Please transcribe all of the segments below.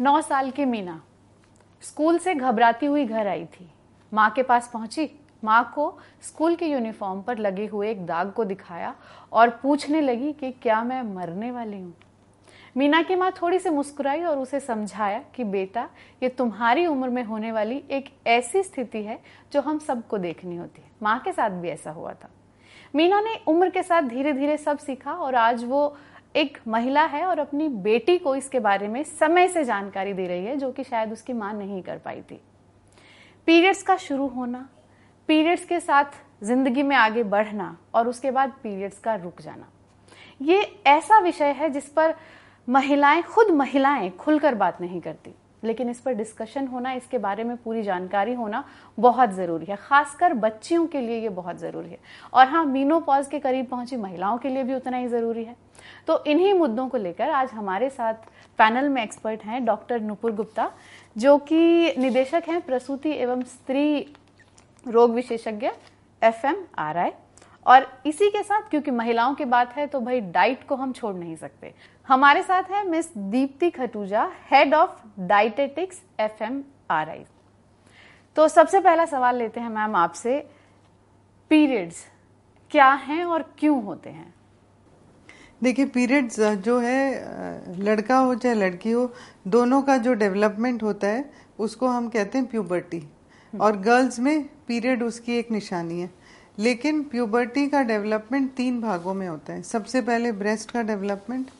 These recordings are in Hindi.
नौ साल की मीना। स्कूल से घबराती हुई घर आई थी। माँ के पास पहुँची। माँ को स्कूल के यूनिफॉर्म पर लगे हुए एक दाग को दिखाया और पूछने लगी कि क्या मैं मरने वाली हूँ। मीना की माँ थोड़ी सी मुस्कुराई और उसे समझाया कि, बेटा, ये तुम्हारी उम्र में होने वाली एक ऐसी स्थिति है जो हम सबको देखनी होती है। माँ के साथ भी ऐसा हुआ था। मीना ने उम्र के साथ धीरे धीरे सब सीखा और आज वो एक महिला है और अपनी बेटी को इसके बारे में समय से जानकारी दे रही है, जो कि शायद उसकी माँ नहीं कर पाई थी। पीरियड्स का शुरू होना पीरियड्स के साथ ज़िंदगी में आगे बढ़ना और उसके बाद पीरियड्स का रुक जाना। ये ऐसा विषय है जिस पर महिलाएँ, खुद महिलाएँ खुलकर बात नहीं करती। लेकिन इस पर डिस्कशन होना, इसके बारे में पूरी जानकारी होना बहुत ज़रूरी है। खासकर बच्चियों के लिए ये बहुत ज़रूरी है। और हाँ मीनो पॉज के करीब पहुँची महिलाओं के लिए भी उतना ही ज़रूरी है। तो इन्हीं मुद्दों को लेकर आज हमारे साथ पैनल में एक्सपर्ट हैं डॉक्टर नुपुर गुप्ता, जो कि निदेशक हैं प्रसूति एवं स्त्री रोग विशेषज्ञ एफ़ एम आर आई। और इसी के साथ क्योंकि महिलाओं की बात है तो भाई डाइट को हम छोड़ नहीं सकते। हमारे साथ है miss Deepti Khatuja head of dietetics F M R I तो सबसे पहला सवाल लेते हैं मैम आपसे पीरियड्स क्या हैं और क्यों होते हैं? देखिए पीरियड्स जो है लड़का हो चाहे लड़की हो दोनों का जो डेवलपमेंट होता है उसको हम कहते हैं प्यूबर्टी और गर्ल्स में पीरियड उसकी एक निशानी है। लेकिन प्यूबर्टी का डेवलपमेंट तीन भागों में होता है। सबसे पहले ब्रेस्ट का डेवलपमेंट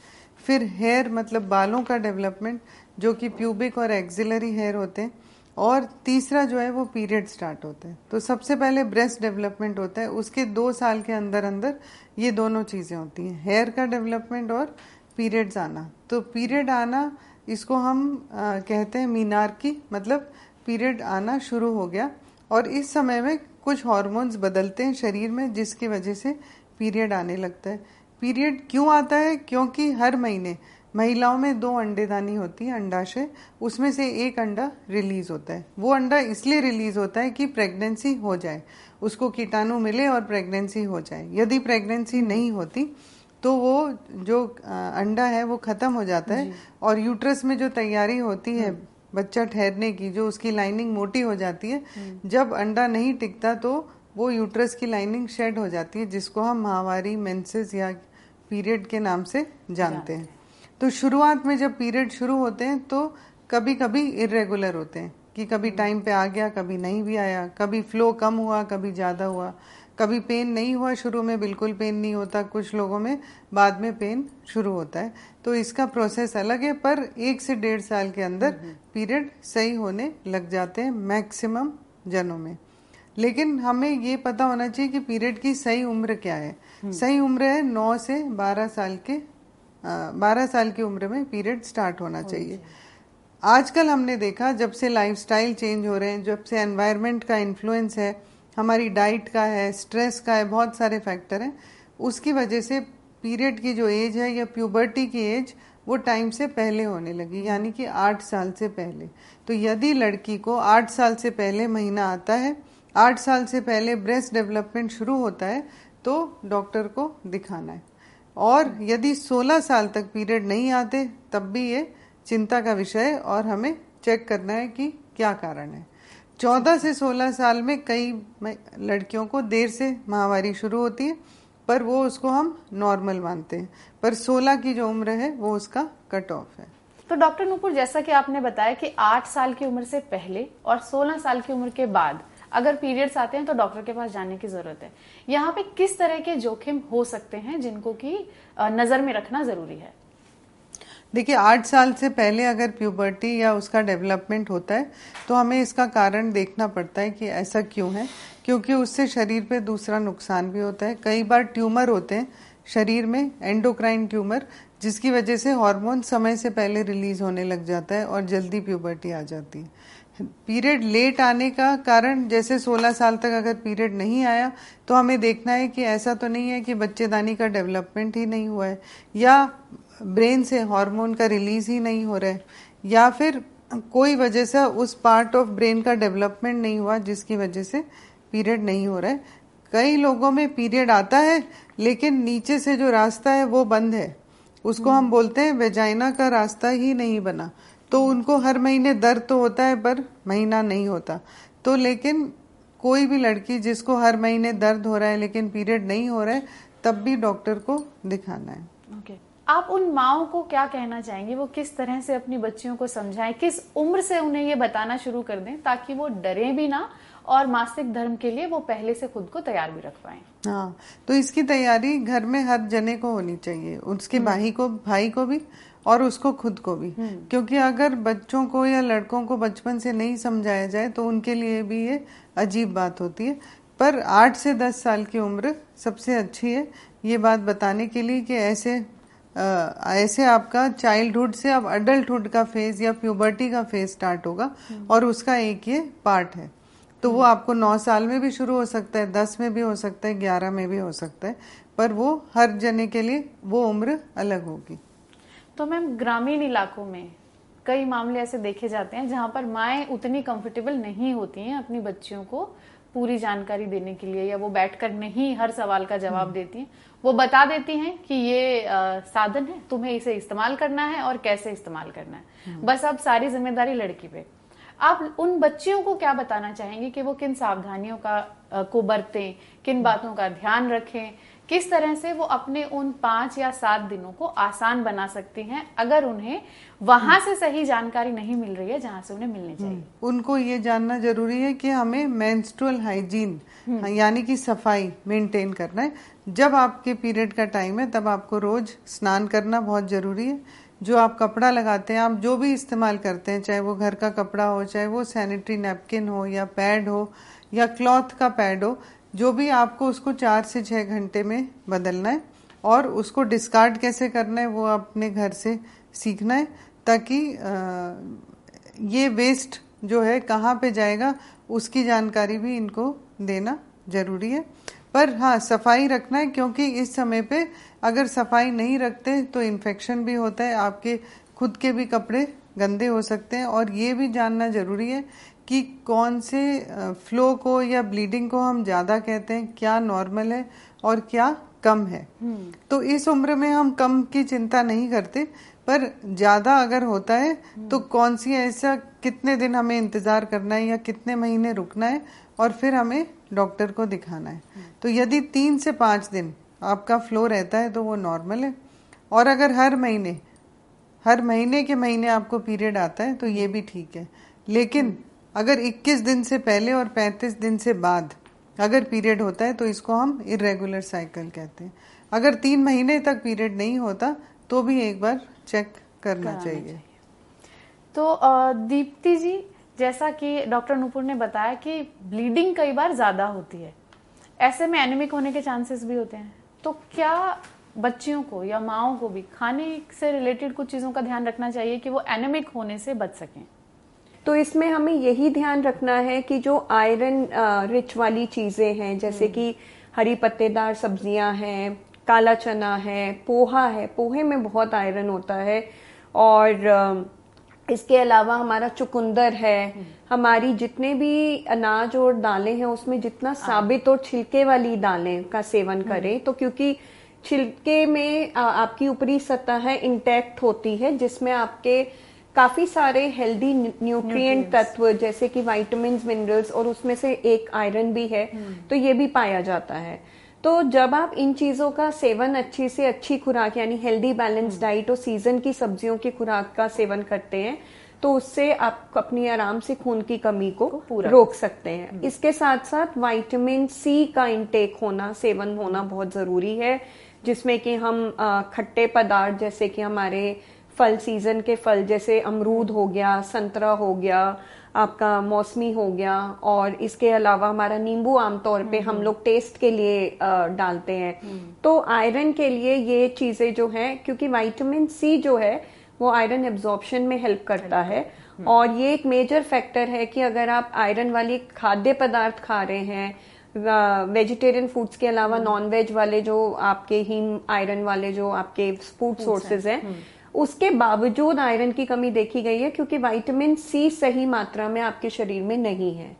फिर हेयर मतलब बालों का डेवलपमेंट जो कि प्यूबिक और एक्सिलरी हेयर होते हैं और तीसरा जो है वो पीरियड स्टार्ट होता है। तो सबसे पहले ब्रेस्ट डेवलपमेंट होता है उसके दो साल के अंदर अंदर ये दोनों चीज़ें होती हैं। हेयर का डेवलपमेंट और पीरियड्स आना। तो पीरियड आना इसको हम आ, कहते हैं मीनार की मतलब पीरियड आना शुरू हो गया। और इस समय में कुछ हॉर्मोन्स बदलते हैं शरीर में जिसकी वजह से पीरियड आने लगता है। पीरियड क्यों आता है? क्योंकि हर महीने महिलाओं में दो अंडेदानी होती है अंडाशय उसमें से एक अंडा रिलीज़ होता है। वो अंडा इसलिए रिलीज़ होता है कि प्रेगनेंसी हो जाए। उसको कीटाणु मिले और प्रेगनेंसी हो जाए। यदि प्रेगनेंसी नहीं होती तो वो जो अंडा है वो खत्म हो जाता है। और यूट्रस में जो तैयारी होती है बच्चा ठहरने की जो उसकी लाइनिंग मोटी हो जाती है हम्म। जब अंडा नहीं टिकता तो वो यूट्रस की लाइनिंग शेड हो जाती है जिसको हम माहवारी मेंसेस या पीरियड के नाम से जानते हैं। तो शुरुआत में जब पीरियड शुरू होते हैं तो कभी कभी इरेगुलर होते हैं। कि कभी टाइम। पे आ गया कभी नहीं भी आया कभी फ्लो कम हुआ कभी ज़्यादा हुआ कभी पेन नहीं हुआ शुरू में बिल्कुल पेन नहीं होता कुछ लोगों में बाद में पेन शुरू होता है तो इसका प्रोसेस अलग है पर एक से डेढ़ साल के अंदर पीरियड हम्म, हम्म। सही होने लग जाते हैं मैक्सिमम जनों में लेकिन हमें ये पता होना चाहिए कि पीरियड की सही उम्र क्या है हम्म। सही उम्र है नौ से बारह साल के बारह साल की उम्र में पीरियड स्टार्ट होना चाहिए आजकल हमने देखा, जब से लाइफस्टाइल चेंज हो रहे हैं, जब से एनवायरनमेंट का इन्फ्लुएंस है, हमारी डाइट का है स्ट्रेस का है, बहुत सारे फैक्टर हैं, उसकी वजह से पीरियड की जो एज है या प्यूबर्टी की एज वो टाइम से पहले होने लगी, यानी कि आठ साल से पहले। तो यदि लड़की को आठ साल से पहले महीना आता है, आठ साल से पहले ब्रेस्ट डेवलपमेंट शुरू होता है तो डॉक्टर को दिखाना है। और यदि 16 साल तक पीरियड नहीं आते, तब भी ये चिंता का विषय और हमें चेक करना है कि क्या कारण है। चौदह से सोलह साल में कई लड़कियों को देर से माहवारी शुरू होती है, पर वो उसको हम नॉर्मल मानते हैं। पर सोलह की जो उम्र है, वो उसका कट ऑफ़ है। तो डॉक्टर नूपुर, जैसा कि आपने बताया कि आठ साल की उम्र से पहले और सोलह साल की उम्र के बाद अगर पीरियड्स आते हैं तो डॉक्टर के पास जाने की ज़रूरत है। यहाँ पे किस तरह के जोखिम हो सकते हैं, जिनको की नज़र में रखना ज़रूरी है? देखिए, आठ साल से पहले अगर प्यूबर्टी या उसका डेवलपमेंट होता है तो हमें इसका कारण देखना पड़ता है कि ऐसा क्यों है, क्योंकि उससे शरीर पे दूसरा नुकसान भी होता है। कई बार ट्यूमर होते हैं शरीर में एंडोक्राइन ट्यूमर जिसकी वजह से हार्मोन समय से पहले रिलीज़ होने लग जाता है और जल्दी प्यूबर्टी आ जाती है। पीरियड लेट आने का कारण, जैसे 16 साल तक अगर पीरियड नहीं आया तो हमें देखना है कि ऐसा तो नहीं है कि बच्चेदानी का डेवलपमेंट ही नहीं हुआ है, या ब्रेन से हार्मोन का रिलीज़ ही नहीं हो रहा है। या फिर कोई वजह से उस पार्ट ऑफ़ ब्रेन का डेवलपमेंट नहीं हुआ, जिसकी वजह से पीरियड नहीं हो रहा है। कई लोगों में पीरियड आता है, लेकिन नीचे से जो रास्ता है, वो बंद है। उसको हम बोलते हैं वेजाइना का रास्ता ही नहीं बना। तो उनको हर महीने दर्द तो होता है, पर महीना नहीं होता। तो लेकिन कोई भी लड़की जिसको हर महीने दर्द हो रहा है, लेकिन पीरियड नहीं हो रहा है, तब भी डॉक्टर को दिखाना है। Okay. आप उन माओ को क्या कहना चाहेंगे? वो किस तरह से अपनी बच्चियों को समझाएँ? किस उम्र से उन्हें ये बताना शुरू कर दें ताकि वो डरे भी ना और मासिक धर्म के लिए वो पहले से खुद को तैयार भी रख पाए? हाँ तो इसकी तैयारी घर में हर जने को होनी चाहिए उसके हम्म। भाई को भाई को भी और उसको खुद को भी। हम्म। क्योंकि अगर बच्चों को या लड़कों को बचपन से नहीं समझाया जाए तो उनके लिए भी ये अजीब बात होती है। पर आठ से दस साल की उम्र सबसे अच्छी है ये बात बताने के लिए कि ऐसे ऐसे आपका चाइल्डहुड से अब अडल्टहुड का फ़ेज़ या प्यूबर्टी का फ़ेज़ स्टार्ट होगा हम्म। और उसका एक ये पार्ट है तो वो आपको नौ साल में भी शुरू हो सकता है दस में भी हो सकता है ग्यारह में भी हो सकता है पर वो हर जने के लिए वो उम्र अलग होगी तो मैम ग्रामीण इलाकों में कई मामले ऐसे देखे जाते हैं जहाँ पर माएँ उतनी कंफर्टेबल नहीं होती हैं अपनी बच्चियों को पूरी जानकारी देने के लिए या वो बैठकर नहीं हर सवाल का जवाब हम्म। देती हैं वो बता देती हैं कि ये आ, साधन है तुम्हें इसे इस्तेमाल करना है और कैसे इस्तेमाल करना है हम्म। बस अब सारी ज़िम्मेदारी लड़की पे आप उन बच्चियों को क्या बताना चाहेंगे कि वो किन सावधानियों का को बरतें किन हम्म। बातों का ध्यान रखें किस तरह से वो अपने उन पाँच या सात दिनों को आसान बना सकती हैं अगर उन्हें वहाँ से सही जानकारी नहीं मिल रही है जहाँ से उन्हें मिलनी चाहिए हम्म। उनको ये जानना ज़रूरी है कि हमें मेंस्ट्रुअल हाइजीन हम्म। यानी कि सफ़ाई मेंटेन करना है। जब आपके पीरियड का टाइम है, तब आपको रोज स्नान करना बहुत ज़रूरी है। जो आप कपड़ा लगाते हैं, आप जो भी इस्तेमाल करते हैं, चाहे वो घर का कपड़ा हो, चाहे वो सैनिटरी नैपकिन हो, या पैड हो, या क्लॉथ का पैड हो, जो भी आपको उसको चार से छः घंटे में बदलना है, और उसको डिस्कार्ड कैसे करना है, वो अपने घर से सीखना है, ताकि ये वेस्ट जो है, कहाँ पे जाएगा, उसकी जानकारी भी इनको देना ज़रूरी है पर हाँ सफ़ाई रखना है क्योंकि इस समय पे अगर सफ़ाई नहीं रखते तो इन्फेक्शन भी होता है आपके खुद के भी कपड़े गंदे हो सकते हैं और ये भी जानना ज़रूरी है कि कौन से फ्लो को या ब्लीडिंग को हम ज़्यादा कहते हैं क्या नॉर्मल है और क्या कम है हम्म। तो इस उम्र में हम कम की चिंता नहीं करते पर ज़्यादा अगर होता है तो हम्म। कौन सी ऐसा कितने दिन हमें इंतज़ार करना है या कितने महीने रुकना है और फिर हमें डॉक्टर को दिखाना है। तो यदि तीन से पाँच दिन आपका फ्लो रहता है तो वो नॉर्मल है और अगर हर महीने हर महीने के महीने आपको पीरियड आता है तो ये भी ठीक है लेकिन अगर 21 दिन से पहले और 35 दिन से बाद अगर पीरियड होता है तो इसको हम इरेगुलर साइकिल कहते हैं अगर तीन महीने तक पीरियड नहीं होता तो भी एक बार चेक करना चाहिए।, चाहिए तो दीप्ति जी जैसा कि डॉक्टर नूपुर ने बताया कि ब्लीडिंग कई बार ज़्यादा होती है। ऐसे में एनिमिक होने के चांसेस भी होते हैं। तो क्या बच्चियों को या माओ को भी खाने से रिलेटेड कुछ चीज़ों का ध्यान रखना चाहिए कि वो एनिमिक होने से बच सकें? तो इसमें हमें यही ध्यान रखना है कि जो आयरन रिच वाली चीज़ें हैं जैसे हम्म। कि हरी पत्तेदार सब्ज़ियाँ हैं काला चना है पोहा है पोहे में बहुत आयरन होता है। और इसके अलावा हमारा चुकुंदर है। हमारी जितने भी अनाज और दालें हैं उसमें जितना हाँ। साबित और छिलके वाली दालें का सेवन हम्म। करें तो क्योंकि छिलके में आपकी ऊपरी सतह है इंटैक्ट होती है जिसमें आपके काफ़ी सारे हेल्दी न्यूट्रिएंट तत्व जैसे कि वाइटामिन मिनरल्स और उसमें से एक आयरन भी है हम्म। तो ये भी पाया जाता है तो जब आप इन चीज़ों का सेवन अच्छी से अच्छी खुराक यानी हेल्दी बैलेंस डाइट और सीज़न की सब्जियों की खुराक का सेवन करते हैं तो उससे आप अपनी आराम से खून की कमी को, को रोक सकते हैं हम्म। इसके साथ साथ विटामिन सी का इंटेक होना सेवन होना बहुत ज़रूरी है जिसमें कि हम खट्टे पदार्थ जैसे कि हमारे फल सीज़न के फल जैसे अमरूद हो गया संतरा हो गया आपका मौसमी हो गया और इसके अलावा हमारा नींबू आमतौर पे हम हम्म। लोग टेस्ट के लिए डालते हैं हम्म। तो आयरन के लिए ये चीज़ें जो हैं क्योंकि विटामिन सी जो है वो आयरन एब्जॉर्प्शन में हेल्प करता है हम्म। और ये एक मेजर फैक्टर है कि अगर आप आयरन वाली खाद्य पदार्थ खा रहे हैं वेजिटेरियन फूड्स के अलावा नॉन वेज वाले जो आपके हीम आयरन वाले जो आपके फ़ूड सोर्सेज हैं उसके बावजूद आयरन की कमी देखी गई है क्योंकि विटामिन सी सही मात्रा में आपके शरीर में नहीं है।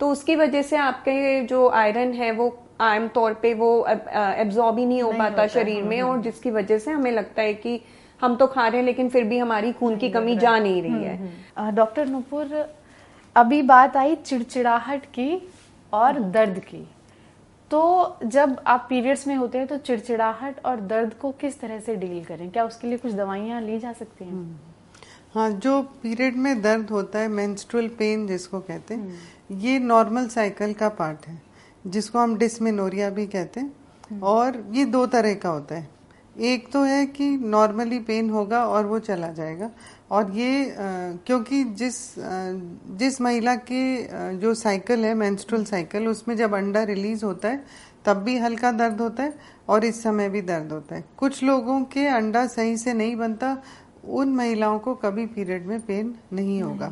तो उसकी वजह से आपके जो आयरन है वो आम तौर पे वो एब्जॉर्ब ही नहीं हो नहीं पाता शरीर में और जिसकी वजह से हमें लगता है कि हम तो खा रहे हैं लेकिन फिर भी हमारी खून की कमी जा नहीं रही है। डॉक्टर नुपुर अभी बात आई चिड़चिड़ाहट की और दर्द की। तो जब आप पीरियड्स में होते हैं तो चिड़चिड़ाहट और दर्द को किस तरह से डील करें? क्या उसके लिए कुछ दवाइयाँ ली जा सकती हैं? हाँ जो पीरियड में दर्द होता है मेंस्ट्रुअल पेन जिसको कहते हैं ये नॉर्मल साइकिल का पार्ट है जिसको हम डिसमिनोरिया भी कहते हैं। और ये दो तरह का होता है। एक तो है कि नॉर्मली पेन होगा और वो चला जाएगा। और ये अ, क्योंकि जिस अ, जिस महिला के जो साइकिल है मेंस्ट्रुअल साइकिल उसमें जब अंडा रिलीज़ होता है तब भी हल्का दर्द होता है और इस समय भी दर्द होता है। कुछ लोगों के अंडा सही से नहीं बनता उन महिलाओं को कभी पीरियड में पेन नहीं होगा।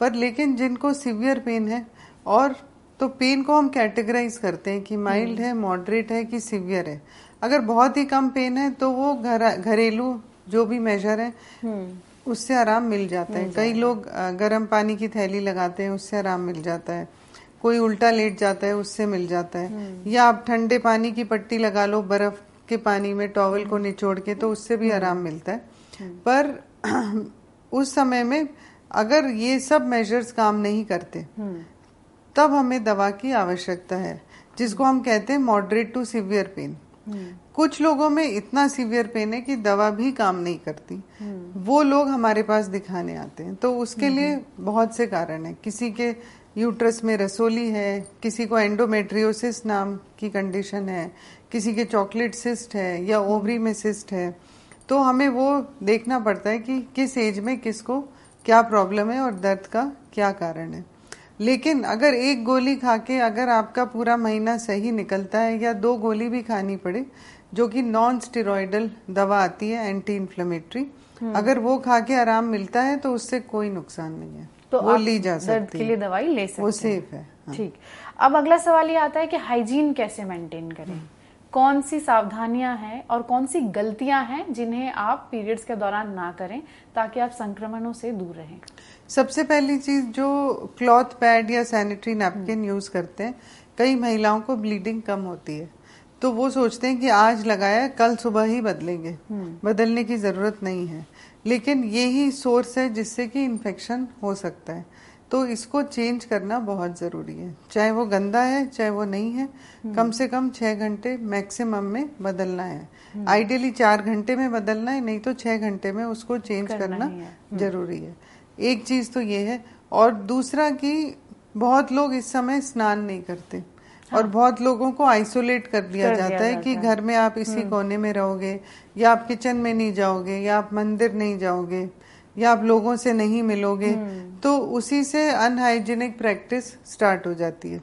पर लेकिन जिनको सिवियर पेन है और तो पेन को हम कैटेगराइज करते हैं कि माइल्ड है मॉडरेट है कि सिवियर है। अगर बहुत ही कम पेन है तो वो घर घरेलू जो भी मेजर है उससे आराम मिल जाता है। कई लोग गर्म पानी की थैली लगाते हैं उससे आराम मिल जाता है। कोई उल्टा लेट जाता है उससे मिल जाता है। या आप ठंडे पानी की पट्टी लगा लो बर्फ़ के पानी में टॉवल को निचोड़ के तो उससे भी आराम मिलता है। पर उस समय में अगर ये सब मेजर्स काम नहीं करते तब हमें दवा की आवश्यकता है जिसको हम कहते हैं मॉडरेट टू सिवियर पेन कुछ लोगों में इतना सीवियर पेन है कि दवा भी काम नहीं करती। वो लोग हमारे पास दिखाने आते हैं। तो उसके लिए बहुत से कारण है। किसी के यूट्रस में रसोली है किसी को एंडोमेट्रियोसिस नाम की कंडीशन है किसी के चॉकलेट सिस्ट है या ओवरी में सिस्ट है। तो हमें वो देखना पड़ता है कि किस एज में किसको क्या प्रॉब्लम है और दर्द का क्या कारण है। लेकिन अगर एक गोली खा के अगर आपका पूरा महीना सही निकलता है या दो गोली भी खानी पड़े जो कि नॉन स्टेरॉयडल दवा आती है एंटी इन्फ्लेमेटरी अगर वो खा के आराम मिलता है तो उससे कोई नुकसान नहीं है। तो वो ली जा दर्द सकती के लिए है। दवाई ले सकते वो सेफ़ है। ठीक हाँ। ठीक। अब अगला सवाल ये आता है कि हाइजीन कैसे मेंटेन करें? कौन सी सावधानियाँ हैं और कौन सी गलतियाँ हैं जिन्हें आप पीरियड्स के दौरान ना करें ताकि आप संक्रमणों से दूर रहें। सबसे पहली चीज़ जो क्लॉथ पैड या सैनिटरी नैपकिन यूज़ करते हैं कई महिलाओं को ब्लीडिंग कम होती है। तो वो सोचते हैं कि आज लगाया कल सुबह ही बदलेंगे। बदलने की ज़रूरत नहीं है। लेकिन यही सोर्स है जिससे कि इन्फेक्शन हो सकता है। तो इसको चेंज करना बहुत ज़रूरी है। चाहे वो गंदा है चाहे वो नहीं है कम से कम छह घंटे मैक्सिमम में बदलना है। आइडियली चार घंटे में बदलना है नहीं तो छह घंटे में उसको चेंज करना करना है। ज़रूरी है। एक चीज़ तो ये है और दूसरा कि बहुत लोग इस समय स्नान नहीं करते और बहुत लोगों को आइसोलेट कर दिया कर दिया जाता है कि है। घर में आप इसी कोने में रहोगे या आप किचन में नहीं जाओगे या आप मंदिर नहीं जाओगे। या आप लोगों से नहीं मिलोगे तो उसी से अनहाइजीनिक प्रैक्टिस स्टार्ट हो जाती है।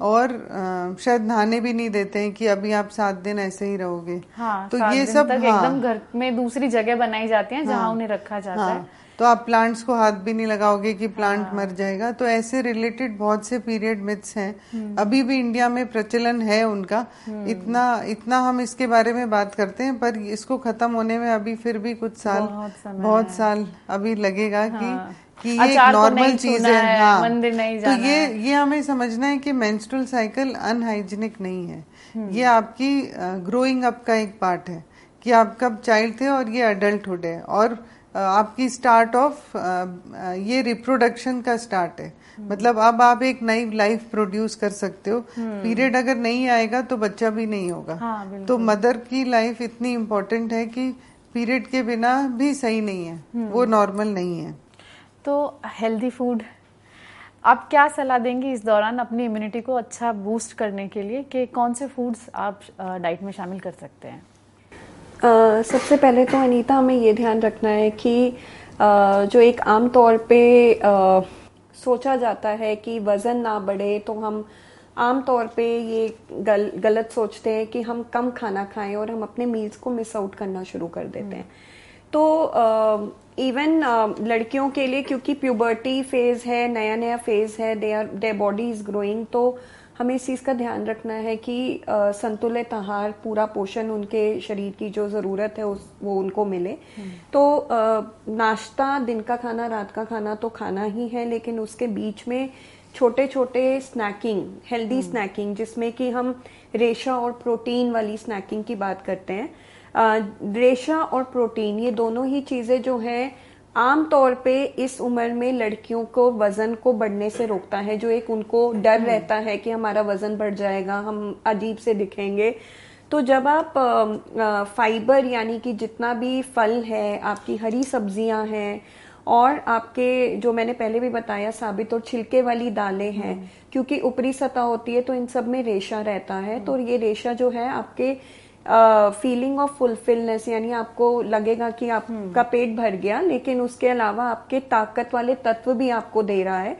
और आ, शायद नहाने भी नहीं देते हैं कि अभी आप सात दिन ऐसे ही रहोगे। हाँ तो ये सब तक हाँ, एकदम घर में दूसरी जगह बनाई जाती है जहाँ हाँ, उन्हें रखा जाता हाँ, है। तो आप प्लांट्स को हाथ भी नहीं लगाओगे कि प्लांट मर जाएगा। तो ऐसे रिलेटेड बहुत से पीरियड मिथ्स हैं। हम्म। अभी भी इंडिया में प्रचलन है उनका। इतना इतना हम इसके बारे में बात करते हैं पर इसको खत्म होने में अभी फिर भी कुछ साल बहुत बहुत साल अभी लगेगा हाँ। कि कि ये एक नॉर्मल चीज़ है है, हाँ। मंदिर नहीं तो ये है। ये हमें समझना है कि मेंस्ट्रुअल साइकिल अनहाइजीनिक नहीं है। हम्म। ये आपकी ग्रोइंग अप का एक पार्ट है कि आप कब चाइल्ड थे और ये अडल्टहुड है। और आपकी स्टार्ट ऑफ़ ये रिप्रोडक्शन का स्टार्ट है। हम्म। मतलब अब आप एक नई लाइफ प्रोड्यूस कर सकते हो। पीरियड अगर नहीं आएगा तो बच्चा भी नहीं होगा। हाँ, तो मदर की लाइफ इतनी इम्पोर्टेंट है कि पीरियड के बिना भी सही नहीं है। हम्म। वो नॉर्मल नहीं है। तो हेल्दी फ़ूड आप क्या सलाह देंगे इस दौरान अपनी इम्यूनिटी को अच्छा बूस्ट करने के लिए कि कौन से फूड्स आप डाइट में शामिल कर सकते हैं? सबसे पहले तो अनीता हमें ये ध्यान रखना है कि अ, जो एक आम तौर पे अ, सोचा जाता है कि वज़न ना बढ़े तो हम आम तौर पे ये गल, गलत सोचते हैं कि हम कम खाना खाएँ और हम अपने मील्स को मिस आउट करना शुरू कर देते हैं। तो इवन लड़कियों के लिए क्योंकि प्यूबर्टी फ़ेज़ है नया नया फ़ेज़ है they are their body is growing तो हमें इस चीज़ का ध्यान रखना है कि संतुलित आहार पूरा पोषण उनके शरीर की जो ज़रूरत है उस वो उनको मिले। तो नाश्ता दिन का खाना रात का खाना तो खाना ही है लेकिन उसके बीच में छोटे छोटे स्नैकिंग हेल्दी स्नैकिंग जिसमें कि हम रेशा और प्रोटीन वाली स्नैकिंग की बात करते हैं। रेशा और प्रोटीन ये दोनों ही चीज़ें जो हैं आम तौर पे इस उम्र में लड़कियों को वज़न को बढ़ने से रोकता है जो एक उनको डर हम्म। रहता है कि हमारा वज़न बढ़ जाएगा हम अजीब से दिखेंगे तो जब आप फाइबर यानी कि जितना भी फल है आपकी हरी सब्ज़ियाँ हैं और आपके जो मैंने पहले भी बताया साबित और छिलके वाली दालें हैं हम्म। क्योंकि ऊपरी सतह होती है तो इन सब में रेशा रहता है तो ये रेशा जो है आपके फीलिंग ऑफ़ फुलफिलनेस यानी आपको लगेगा कि आपका हम्म। पेट भर गया लेकिन उसके अलावा आपके ताकत वाले तत्व भी आपको दे रहा है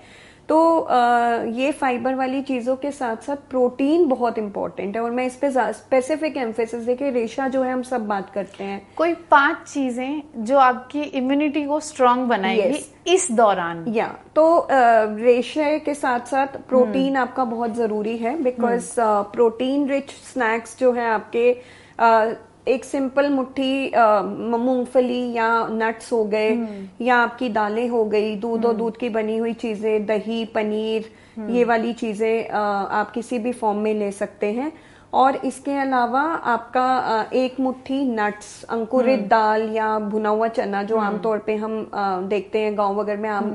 तो आ, ये फाइबर वाली चीज़ों के साथ साथ प्रोटीन बहुत इंपॉर्टेंट है और मैं इस पे स्पेसिफिक एम्फेसिस देखिए रेशा जो है हम सब बात करते हैं कोई पाँच चीज़ें जो आपकी इम्यूनिटी को स्ट्रांग बनाएगी yes. इस दौरान या तो रेशे के साथ साथ प्रोटीन hmm. आपका बहुत ज़रूरी है बिकॉज़ प्रोटीन रिच स्नैक्स जो है आपके uh, एक सिंपल मुट्ठी मूंगफली या नट्स हो गए हम्म। या आपकी दालें हो गई दूध और हम्म। दूध की बनी हुई चीज़ें दही पनीर हम्म। ये वाली चीज़ें आप किसी भी फॉर्म में ले सकते हैं और इसके अलावा आपका एक मुट्ठी नट्स अंकुरित दाल या भुना हुआ चना जो आमतौर पे हम देखते हैं गाँव वगैरह में आम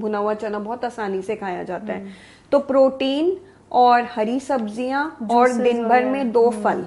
भुना हुआ चना बहुत आसानी से खाया जाता है तो प्रोटीन और हरी सब्ज़ियाँ और दिन भर में दो फल।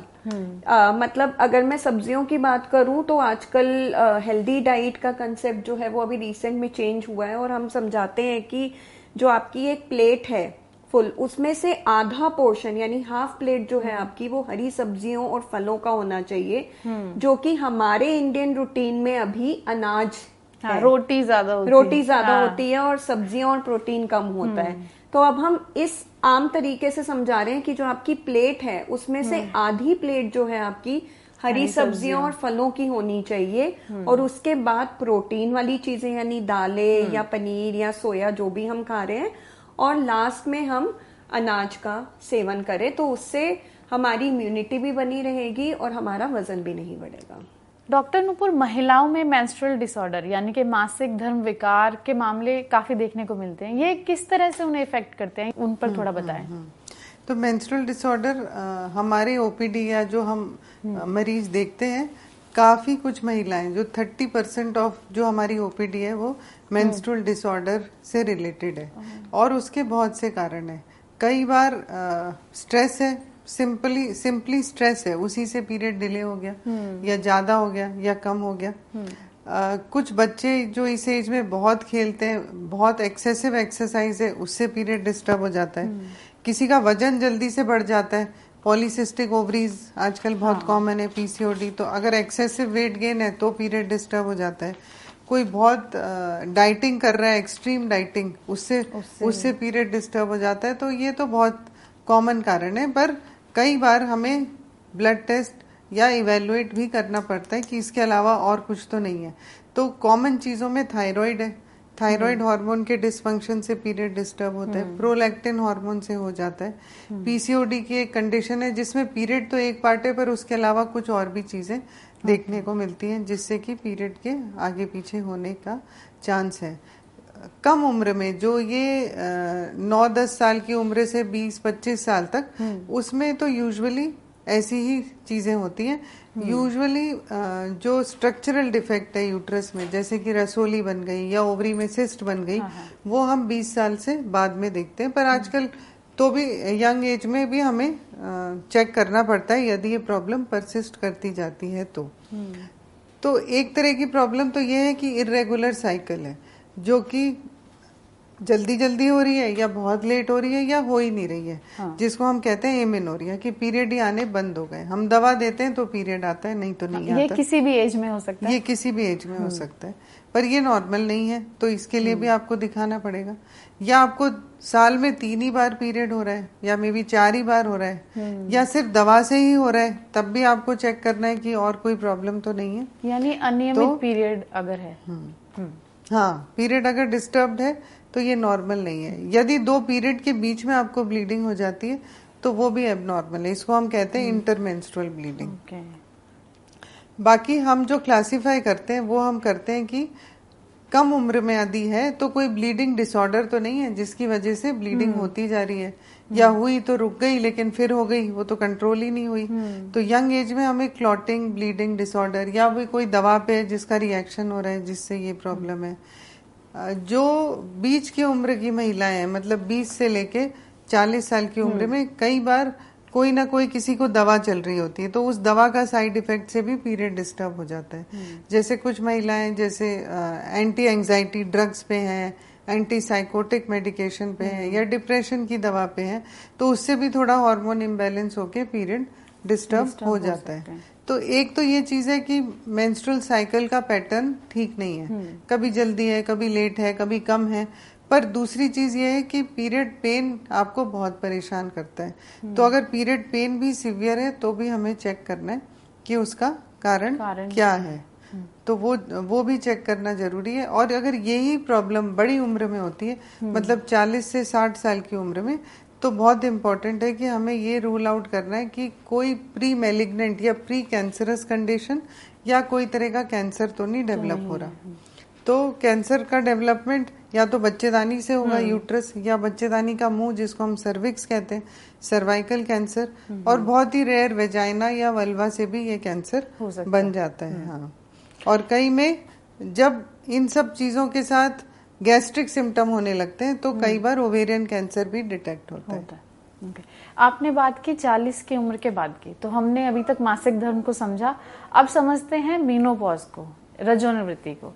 आ, मतलब अगर मैं सब्जियों की बात करूँ तो आजकल हेल्दी डाइट का कंसेप्ट जो है वो अभी रिसेंट में चेंज हुआ है और हम समझाते हैं कि जो आपकी एक प्लेट है फुल उसमें से आधा पोर्शन यानी हाफ़ प्लेट जो है आपकी वो हरी सब्जियों और फलों का होना चाहिए हम्म। जो कि हमारे इंडियन रूटीन में अभी अनाज हाँ, रोटी ज़्यादा रोटी ज़्यादा हाँ। होती है और सब्ज़ियाँ और प्रोटीन कम होता है। हम्म। तो अब हम इस आम तरीके से समझा रहे हैं कि जो आपकी प्लेट है उसमें से हम्म। आधी प्लेट जो है आपकी हरी सब्जियों और फलों की होनी चाहिए हम्म। और उसके बाद प्रोटीन वाली चीज़ें यानी दालें हम्म। या पनीर या सोया जो भी हम खा रहे हैं और लास्ट में हम अनाज का सेवन करें तो उससे हमारी इम्यूनिटी भी बनी रहेगी और हमारा वज़न भी नहीं बढ़ेगा डॉक्टर नुपुर महिलाओं में मेंस्ट्रुअल डिसऑर्डर यानी कि मासिक धर्म विकार के मामले काफ़ी देखने को मिलते हैं। ये किस तरह से उन्हें इफ़ेक्ट करते हैं उन पर हम्म, थोड़ा बताएँ। हम्म, हम्म। तो मेंस्ट्रुअल डिसऑर्डर हमारे ओपीडी या जो हम मरीज़ देखते हैं काफ़ी कुछ महिलाएँ जो 30 परसेंट ऑफ़ जो हमारी ओपीडी है वो मेंस्ट्रुअल डिसऑर्डर से रिलेटेड है। और उसके बहुत से कारण है। कई बार स्ट्रेस है सिंपली सिंपली स्ट्रेस है उसी से पीरियड डिले हो गया हम्म। या ज़्यादा हो गया या कम हो गया आ, कुछ बच्चे जो इस एज में बहुत खेलते हैं बहुत एक्सेसिव एक्सरसाइज है उससे पीरियड डिस्टर्ब हो जाता है हम्म। किसी का वज़न जल्दी से बढ़ जाता है पॉलीसिस्टिक ओवरीज आजकल बहुत कॉमन हाँ। है पीसीओडी तो अगर एक्सेसिव वेट गेन है तो पीरियड डिस्टर्ब हो जाता है कोई बहुत डाइटिंग uh, कर रहा है एक्सट्रीम डाइटिंग उससे उससे पीरियड डिस्टर्ब हो जाता है तो ये तो बहुत कॉमन कारण है पर कई बार हमें ब्लड टेस्ट या इवेलुएट भी करना पड़ता है कि इसके अलावा और कुछ तो नहीं है तो कॉमन चीज़ों में थायराइड है थायराइड हार्मोन हम्म। के डिसफंक्शन से पीरियड डिस्टर्ब होता है प्रोलैक्टिन हम्म। हार्मोन से हो जाता है पीसीओडी हम्म। की एक कंडीशन है जिसमें पीरियड तो एक पार्ट है पर उसके अलावा कुछ और भी चीज़ें देखने को मिलती हैं जिससे कि पीरियड के आगे पीछे होने का चांस है कम उम्र में जो ये नौ दस साल की उम्र से बीस पच्चीस साल तक हम्म। उसमें तो यूजुअली ऐसी ही चीज़ें होती हैं यूजुअली हम्म। जो स्ट्रक्चरल डिफेक्ट है यूट्रस में जैसे कि रसोली बन गई या ओवरी में सिस्ट बन गई हाँ, हाँ। वो हम 20 साल से बाद में देखते हैं पर हम्म। आजकल तो भी यंग एज में भी हमें चेक करना पड़ता है यदि ये प्रॉब्लम परसिस्ट करती जाती है तो तो एक तरह की प्रॉब्लम तो ये है कि इरेगुलर साइकिल है जो कि जल्दी जल्दी हो रही है या बहुत लेट हो रही है या हो ही नहीं रही है हाँ। जिसको हम कहते हैं एमिनोरिया कि पीरियड ही आने बंद हो गए। हम दवा देते हैं तो पीरियड आता है नहीं तो नहीं ये आता। किसी भी एज में हो सकता है। ये किसी भी एज में हो हम्म। सकता है। पर ये नॉर्मल नहीं है तो इसके लिए भी हम्म। आपको दिखाना पड़ेगा। या आपको साल में तीन ही बार पीरियड हो रहा है या मे बी चार ही बार हो रहा है हम्म। या सिर्फ़ दवा से ही हो रहा है तब भी आपको चेक करना है कि और कोई प्रॉब्लम तो नहीं है। यानी अनियमित तो, पीरियड अगर है। हाँ पीरियड अगर डिस्टर्ब्ड है तो ये नॉर्मल नहीं है। यदि दो पीरियड के बीच में आपको ब्लीडिंग हो जाती है तो वो भी एबनॉर्मल है। इसको हम कहते हैं इंटरमेंस्ट्रुअल ब्लीडिंग बाकी हम जो क्लासिफाई करते हैं वो हम करते हैं कि कम उम्र में आदि है तो कोई ब्लीडिंग डिसऑर्डर तो नहीं है जिसकी वजह से ब्लीडिंग होती जा रही है। या हुई तो रुक गई लेकिन फिर हो गई वो तो कंट्रोल ही नहीं हुई। तो यंग एज में हमें क्लॉटिंग ब्लीडिंग डिसऑर्डर या भी कोई दवा पे जिसका रिएक्शन हो रहा है जिससे ये प्रॉब्लम है। जो बीच की उम्र की महिलाएँ हैं मतलब 20 से लेके 40 साल की उम्र में कई बार कोई ना कोई किसी को दवा चल रही होती है तो उस दवा का साइड इफ़ेक्ट से भी पीरियड डिस्टर्ब हो जाता है। जैसे कुछ महिलाएँ जैसे एंटी एंजाइटी ड्रग्स पे हैं एंटी साइकोटिक मेडिकेशन पे है या डिप्रेशन की दवा पे है तो उससे भी थोड़ा हार्मोन इम्बेलेंस होके पीरियड डिस्टर्ब हो जाता है तो एक तो ये चीज़ है कि मेंस्ट्रुअल साइकिल का पैटर्न ठीक नहीं है हम्म। कभी जल्दी है कभी लेट है कभी कम है पर दूसरी चीज़ ये है कि पीरियड पेन आपको बहुत परेशान करता है हम्म। तो अगर पीरियड पेन भी सिवियर है तो भी हमें चेक करना है कि उसका कारण, कारण क्या है हम्म। तो वो वो भी चेक करना ज़रूरी है और अगर यही प्रॉब्लम बड़ी उम्र में होती है मतलब 40 से 60 साल की उम्र में तो बहुत इम्पोर्टेंट है कि हमें ये रूल आउट करना है कि कोई प्री मेलिग्नेंट या प्री कैंसरस कंडीशन या कोई तरह का कैंसर तो नहीं डेवलप हो रहा तो कैंसर का डेवलपमेंट या तो बच्चेदानी से होगा यूट्रस हम्म। या बच्चेदानी का मुँह जिसको हम सर्विक्स कहते हैं सर्वाइकल कैंसर हम्म। और बहुत ही रेयर वेजाइना या वल्वा से भी ये कैंसर बन जाता है हम्म। हाँ और कई में जब इन सब चीज़ों के साथ गैस्ट्रिक सिम्टम होने लगते हैं तो कई बार ओवेरियन कैंसर भी डिटेक्ट होता, होता है। Okay. आपने बात की 40 की उम्र के बाद की तो हमने अभी तक मासिक धर्म को समझा। अब समझते हैं मीनोपॉज को रजोनिवृत्ति को।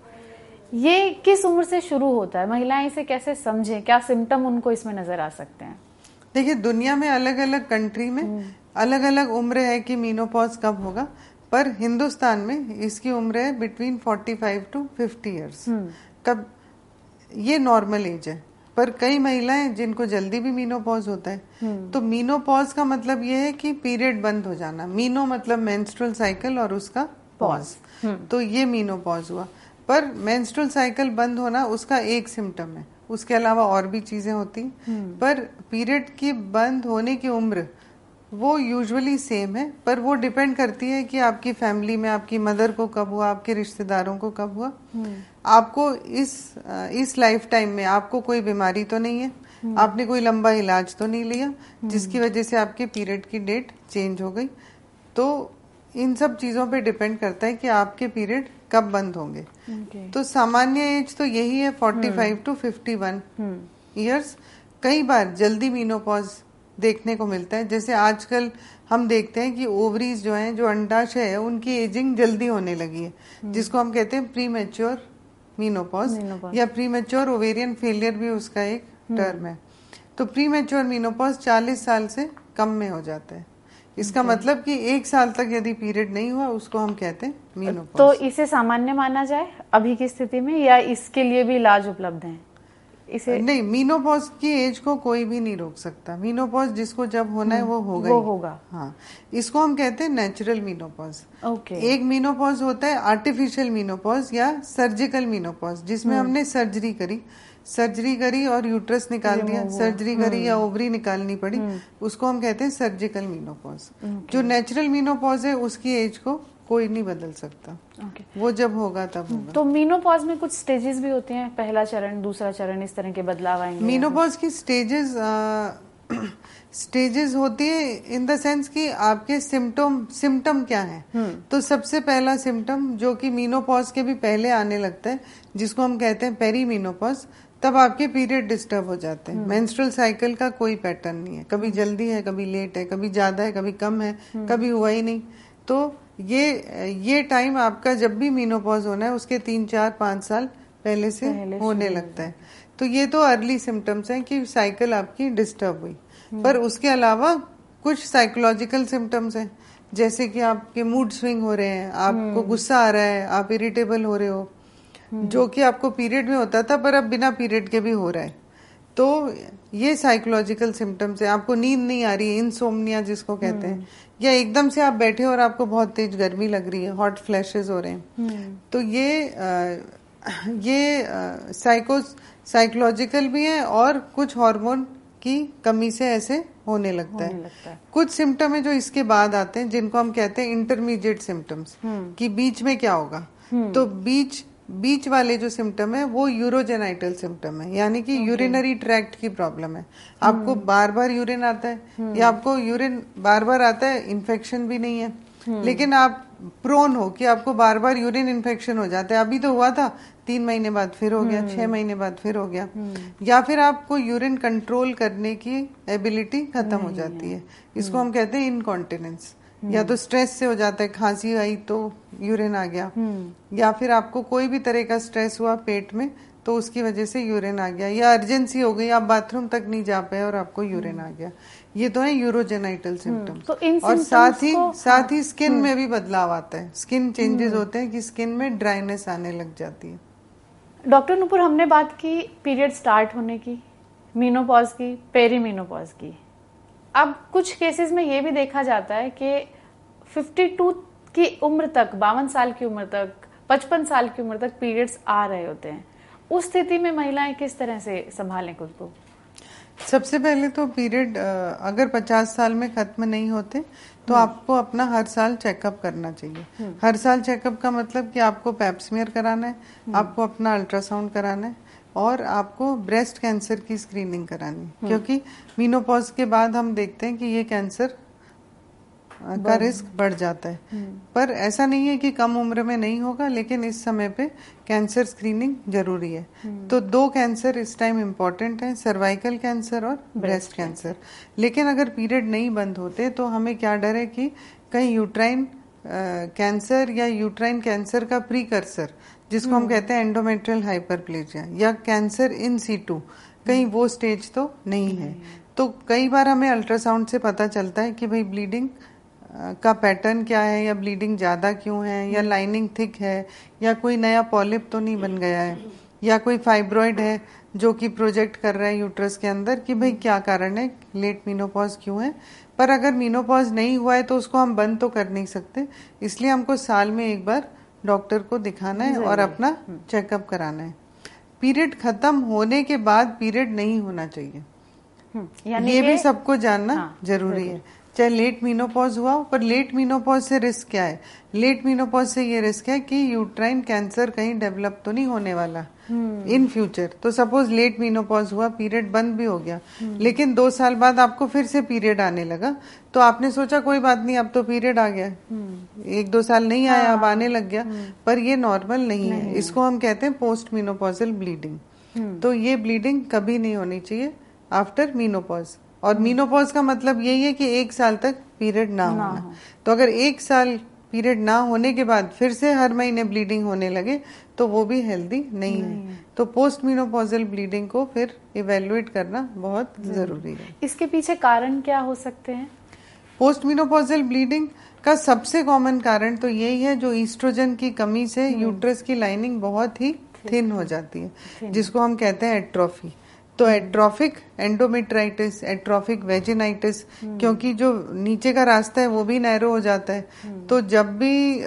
ये किस उम्र से शुरू होता है? महिलाएँ इसे कैसे समझें? क्या सिम्टम उनको इसमें नज़र आ सकते हैं? देखिए दुनिया में अलग अलग कंट्री में हम्म। अलग अलग उम्र है कि मीनोपॉज कब होगा। पर हिंदुस्तान में इसकी उम्र है बिटवीन 45 टू 50 इयर्स कब? ये नॉर्मल एज है। पर कई महिलाएँ जिनको जल्दी भी मीनोपॉज होता है हम्म। तो मीनोपॉज का मतलब ये है कि पीरियड बंद हो जाना। मीनो मतलब मेंस्ट्रुअल साइकिल और उसका पॉज हम्म। तो ये मीनोपॉज हुआ। पर मेंस्ट्रुअल साइकिल बंद होना उसका एक सिम्टम है। उसके अलावा और भी चीज़ें होती। हम्म। पर पीरियड की बंद होने की उम्र वो यूजुअली सेम है पर वो डिपेंड करती है कि आपकी फैमिली में आपकी मदर को कब हुआ आपके रिश्तेदारों को कब हुआ। हम्म। आपको इस इस लाइफ टाइम में आपको कोई बीमारी तो नहीं है। हम्म। आपने कोई लंबा इलाज तो नहीं लिया जिसकी वजह से आपके पीरियड की डेट चेंज हो गई। तो इन सब चीज़ों पे डिपेंड करता है कि आपके पीरियड कब बंद होंगे। Okay. तो सामान्य एज तो यही है forty five to fifty one years कई बार जल्दी मीनोपॉज देखने को मिलता है। जैसे आजकल हम देखते हैं कि ओवरीज जो हैं जो अंडाशय है उनकी एजिंग जल्दी होने लगी है। hmm. जिसको हम कहते हैं प्री मेच्योर मीनोपॉज या प्री मेच्योर ओवेरियन फेलियर भी उसका एक टर्म hmm. है। तो प्री मेच्योर मीनोपॉज 40 साल से कम में हो जाता है। इसका मतलब कि एक साल तक यदि पीरियड नहीं हुआ उसको हम कहते हैं मीनोपॉज तो इसे सामान्य माना जाए अभी की स्थिति में या इसके लिए भी इलाज उपलब्ध है? इसे नहीं मीनोपॉज की एज को कोई भी नहीं रोक सकता। मीनोपॉज जिसको जब होना है हम्म, वो होगा वो होगा। हाँ इसको हम कहते हैं नेचुरल मीनोपॉज ओके एक मीनोपॉज होता है आर्टिफिशियल मीनोपॉज या सर्जिकल मीनोपॉज जिसमें हम्म। हमने सर्जरी करी। सर्जरी करी और यूट्रस निकाल दिया। सर्जरी करी या ओवरी हम्म। निकालनी पड़ी उसको हम कहते हैं सर्जिकल मीनोपॉज जो नेचुरल मीनोपॉज है उसकी एज को कोई नहीं बदल सकता okay. वो जब होगा तब होगा तो मीनोपॉज में कुछ स्टेजेस भी होते हैं पहला चरण दूसरा चरण इस तरह के बदलाव आएँगे मीनोपॉज की स्टेजेस स्टेजेस होती है इन द सेंस कि आपके सिम्टम सिम्टम क्या है हम्म। तो सबसे पहला सिम्टम जो कि मीनोपॉज के भी पहले आने लगता है जिसको हम कहते हैं पेरी मीनोपॉज तब आपके पीरियड डिस्टर्ब हो जाते हैं मेंस्ट्रुअल हम्म। साइकिल का कोई पैटर्न नहीं है कभी जल्दी है कभी लेट है कभी ज़्यादा है कभी कम है हम्म। कभी हुआ ही नहीं तो ये ये टाइम आपका जब भी मीनोपॉज होना है उसके तीन चार पाँच साल पहले से पहले होने लगता है तो ये तो अर्ली सिम्टम्स हैं कि साइकिल आपकी डिस्टर्ब हुई हम्म। पर उसके अलावा कुछ साइकोलॉजिकल सिम्टम्स हैं जैसे कि आपके मूड स्विंग हो रहे हैं आपको हम्म। गुस्सा आ रहा है आप इरिटेबल हो रहे हो हम्म। जो कि आपको पीरियड में होता था पर अब बिना पीरियड के भी हो रहा है तो ये साइकोलॉजिकल सिम्टम्स है। आपको नींद नहीं आ रही है इंसोमनिया जिसको कहते हैं। या एकदम से आप बैठे और आपको बहुत तेज गर्मी लग रही है हॉट फ्लैशेस हो रहे हैं। हम्म। तो ये आ, ये साइको साइकोलॉजिकल भी है और कुछ हार्मोन की कमी से ऐसे होने लगता, होने है।, लगता है। कुछ सिम्टम है जो इसके बाद आते हैं जिनको हम कहते हैं इंटरमीडिएट सिम्टम्स कि बीच में क्या होगा? हम्म। तो बीच बीच वाले जो सिम्टम है वो यूरोजेनाइटल सिम्टम है। यानी कि यूरिनरी ट्रैक्ट की प्रॉब्लम है। आपको बार बार यूरिन आता है या आपको यूरिन बार बार आता है इन्फेक्शन भी नहीं है। लेकिन आप प्रोन हो कि आपको बार बार यूरिन इन्फेक्शन हो जाता है। अभी तो हुआ था तीन महीने बाद फिर हो गया छह महीने बाद फिर हो गया। या फिर आपको यूरिन कंट्रोल करने की एबिलिटी खत्म हो जाती है। इसको हम कहते हैं इनकॉन्टिनेंस या तो स्ट्रेस से हो जाता है खांसी आई तो यूरिन आ गया। या फिर आपको कोई भी तरह का स्ट्रेस हुआ पेट में तो उसकी वजह से यूरिन आ गया। या अर्जेंसी हो गई आप बाथरूम तक नहीं जा पाए और आपको यूरिन आ गया। ये तो है यूरोजेनाइटल सिम्टम। तो और साथ ही साथ ही स्किन में भी बदलाव आता है। स्किन चेंजेस होते हैं कि स्किन में ड्राइनेस आने लग जाती है। डॉक्टर नुपुर हमने बात की पीरियड स्टार्ट होने की मीनोपॉज की पेरीमीनोपॉज की। अब कुछ केसेस में ये भी देखा जाता है कि 52 की उम्र तक बावन साल की उम्र तक पचपन साल की उम्र तक पीरियड्स आ रहे होते हैं। उस स्थिति में महिलाएँ किस तरह से संभालें खुद को? सबसे पहले तो पीरियड अगर 50 साल में खत्म नहीं होते तो आपको अपना हर साल चेकअप करना चाहिए। हर साल चेकअप का मतलब कि आपको पैप्समियर कराना है आपको अपना अल्ट्रासाउंड कराना है और आपको ब्रेस्ट कैंसर की स्क्रीनिंग करानी। क्योंकि मीनोपॉज के बाद हम देखते हैं कि ये कैंसर का रिस्क बढ़ जाता है। पर ऐसा नहीं है कि कम उम्र में नहीं होगा लेकिन इस समय पे कैंसर स्क्रीनिंग ज़रूरी है। तो दो कैंसर इस टाइम इम्पोर्टेंट है सर्वाइकल कैंसर और ब्रेस्ट कैंसर लेकिन अगर पीरियड नहीं बंद होते तो हमें क्या डर है कि कहीं यूट्राइन कैंसर या यूट्राइन कैंसर का प्रीकर्सर जिसको हम कहते हैं एंडोमेट्रियल हाइपरप्लेजिया या कैंसर इन सीटू कहीं वो स्टेज तो नहीं है। तो कई बार हमें अल्ट्रासाउंड से पता चलता है कि भाई ब्लीडिंग का पैटर्न क्या है या ब्लीडिंग ज़्यादा क्यों है या लाइनिंग थिक है या कोई नया पॉलिप तो नहीं बन गया है या कोई फाइब्रॉइड है जो कि प्रोजेक्ट कर रहा है यूट्रस के अंदर कि भाई क्या कारण है लेट मीनोपॉज क्यों है? पर अगर मीनोपॉज नहीं हुआ है तो उसको हम बंद तो कर नहीं सकते। इसलिए हमको साल में एक बार डॉक्टर को दिखाना है और अपना चेकअप कराना है। पीरियड खत्म होने के बाद पीरियड नहीं होना चाहिए। हम्म, ये भी सबको जानना हाँ, ज़रूरी। है। चाहे लेट मीनोपॉज हुआ हो, पर लेट मीनोपॉज से रिस्क क्या है? लेट मीनोपॉज से ये रिस्क है कि यूट्राइन कैंसर कहीं डेवलप तो नहीं होने वाला इन फ्यूचर तो सपोज़ लेट मीनोपॉज हुआ पीरियड बंद भी हो गया। लेकिन दो साल बाद आपको फिर से पीरियड आने लगा। तो आपने सोचा कोई बात नहीं अब तो पीरियड आ गया। एक दो साल नहीं आया अब आने लग गया। पर ये नॉर्मल नहीं है। इसको हम कहते हैं पोस्ट मीनोपॉजल ब्लीडिंग तो ये ब्लीडिंग कभी नहीं होनी चाहिए आफ्टर मीनोपॉज और मीनोपॉज का मतलब यही है कि एक साल तक पीरियड ना ना होना। तो अगर एक साल पीरियड ना होने के बाद फिर से हर महीने ब्लीडिंग होने लगे तो वो भी हेल्दी नहीं है। तो पोस्ट मीनोपॉजल ब्लीडिंग को फिर इवेलुएट करना बहुत ज़रूरी। है। इसके पीछे कारण क्या हो सकते हैं? पोस्ट मीनोपॉजल ब्लीडिंग का सबसे कॉमन कारण तो यही है जो ईस्ट्रोजन की कमी से यूट्रस की लाइनिंग बहुत ही थिन हो। जाती है जिसको हम कहते हैं एट्रोफी तो एट्रोफिक एंडोमेट्राइटिस एट्रोफिक वेजिनाइटिस क्योंकि जो नीचे का रास्ता है वो भी नैरो हो जाता है। तो जब भी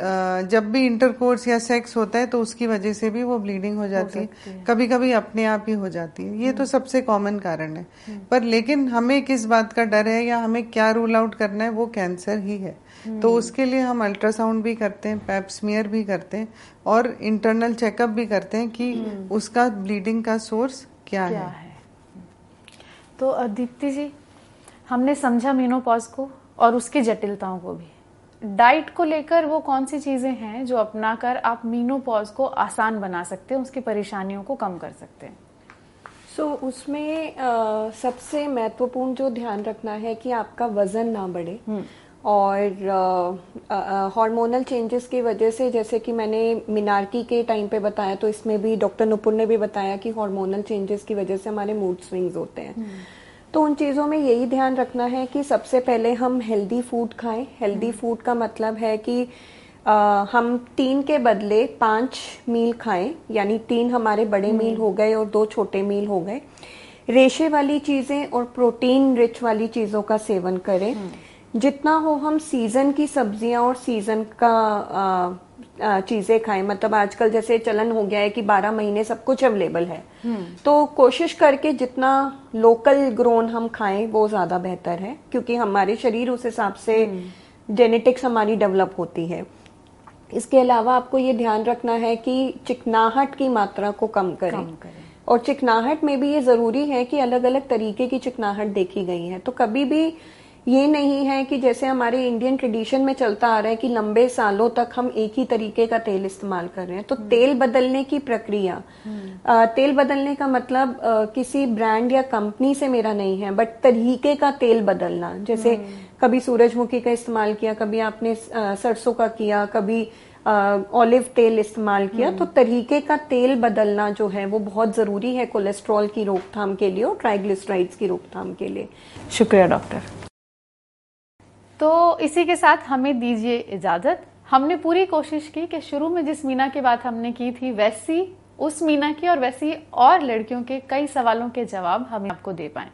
जब भी इंटरकोर्स या सेक्स होता है तो उसकी वजह से भी वो ब्लीडिंग हो जाती है। कभी कभी अपने आप ही हो जाती है। ये तो सबसे कॉमन कारण है। पर लेकिन हमें किस बात का डर है या हमें क्या रूल आउट करना है वो कैंसर ही है। तो उसके लिए हम अल्ट्रासाउंड भी करते हैं पैप्समियर भी करते हैं और इंटरनल चेकअप भी करते हैं कि उसका ब्लीडिंग का सोर्स क्या, क्या है। है। तो दीप्ति जी हमने समझा मीनोपॉज को और उसकी जटिलताओं को भी। डाइट को लेकर वो कौन सी चीज़ें हैं जो अपनाकर आप मीनोपॉज को आसान बना सकते हैं उसकी परेशानियों को कम कर सकते हैं? सो so, उसमें आ, सबसे महत्वपूर्ण जो ध्यान रखना है कि आपका वज़न ना बढ़े। और हार्मोनल चेंजेस की वजह से जैसे कि मैंने मिनारकी के टाइम पे बताया तो इसमें भी डॉक्टर नुपुर ने भी बताया कि हार्मोनल चेंजेस की वजह से हमारे मूड स्विंग्स होते हैं। तो उन चीज़ों में यही ध्यान रखना है कि सबसे पहले हम हेल्दी फ़ूड खाएँ। हेल्दी फ़ूड का मतलब है कि अ, हम तीन के बदले पाँच मील खाएँ यानी तीन हमारे बड़े मील हो गए और दो छोटे मील हो गए। रेशे वाली चीज़ें और प्रोटीन रिच वाली चीज़ों का सेवन करें। जितना हो हम सीज़न की सब्ज़ियाँ और सीज़न का चीज़ें खाएँ। मतलब आजकल जैसे चलन हो गया है कि 12 महीने सब कुछ अवेलेबल है। तो कोशिश करके जितना लोकल ग्रोन हम खाएँ वो ज़्यादा बेहतर है क्योंकि हमारे शरीर उस हिसाब से जेनेटिक्स हमारी डेवलप होती है। इसके अलावा आपको ये ध्यान रखना है कि चिकनाहट की मात्रा को कम करें, कम करें। और चिकनाहट में भी ये ज़रूरी है कि अलग अलग तरीके की चिकनाहट देखी गई है। तो कभी भी ये नहीं है कि जैसे हमारे इंडियन ट्रेडिशन में चलता आ रहा है कि लंबे सालों तक हम एक ही तरीके का तेल इस्तेमाल कर रहे हैं तो हम्म। तेल बदलने की प्रक्रिया आ, तेल बदलने का मतलब आ, किसी ब्रांड या कंपनी से मेरा नहीं है बट तरीके का तेल बदलना जैसे हम्म। कभी सूरजमुखी का इस्तेमाल किया कभी आपने सरसों का किया कभी ऑलिव तेल इस्तेमाल किया हम्म। तो तरीके का तेल बदलना जो है वो बहुत ज़रूरी है कोलेस्ट्रॉल की रोकथाम के लिए और ट्राइग्लिसराइड्स की रोकथाम के लिए शुक्रिया डॉक्टर तो इसी के साथ हमें दीजिए इजाज़त। हमने पूरी कोशिश की कि शुरू में जिस मीना की बात हमने की थी, वैसी उस मीना की और वैसी और लड़कियों के कई सवालों के जवाब हम आपको दे पाए।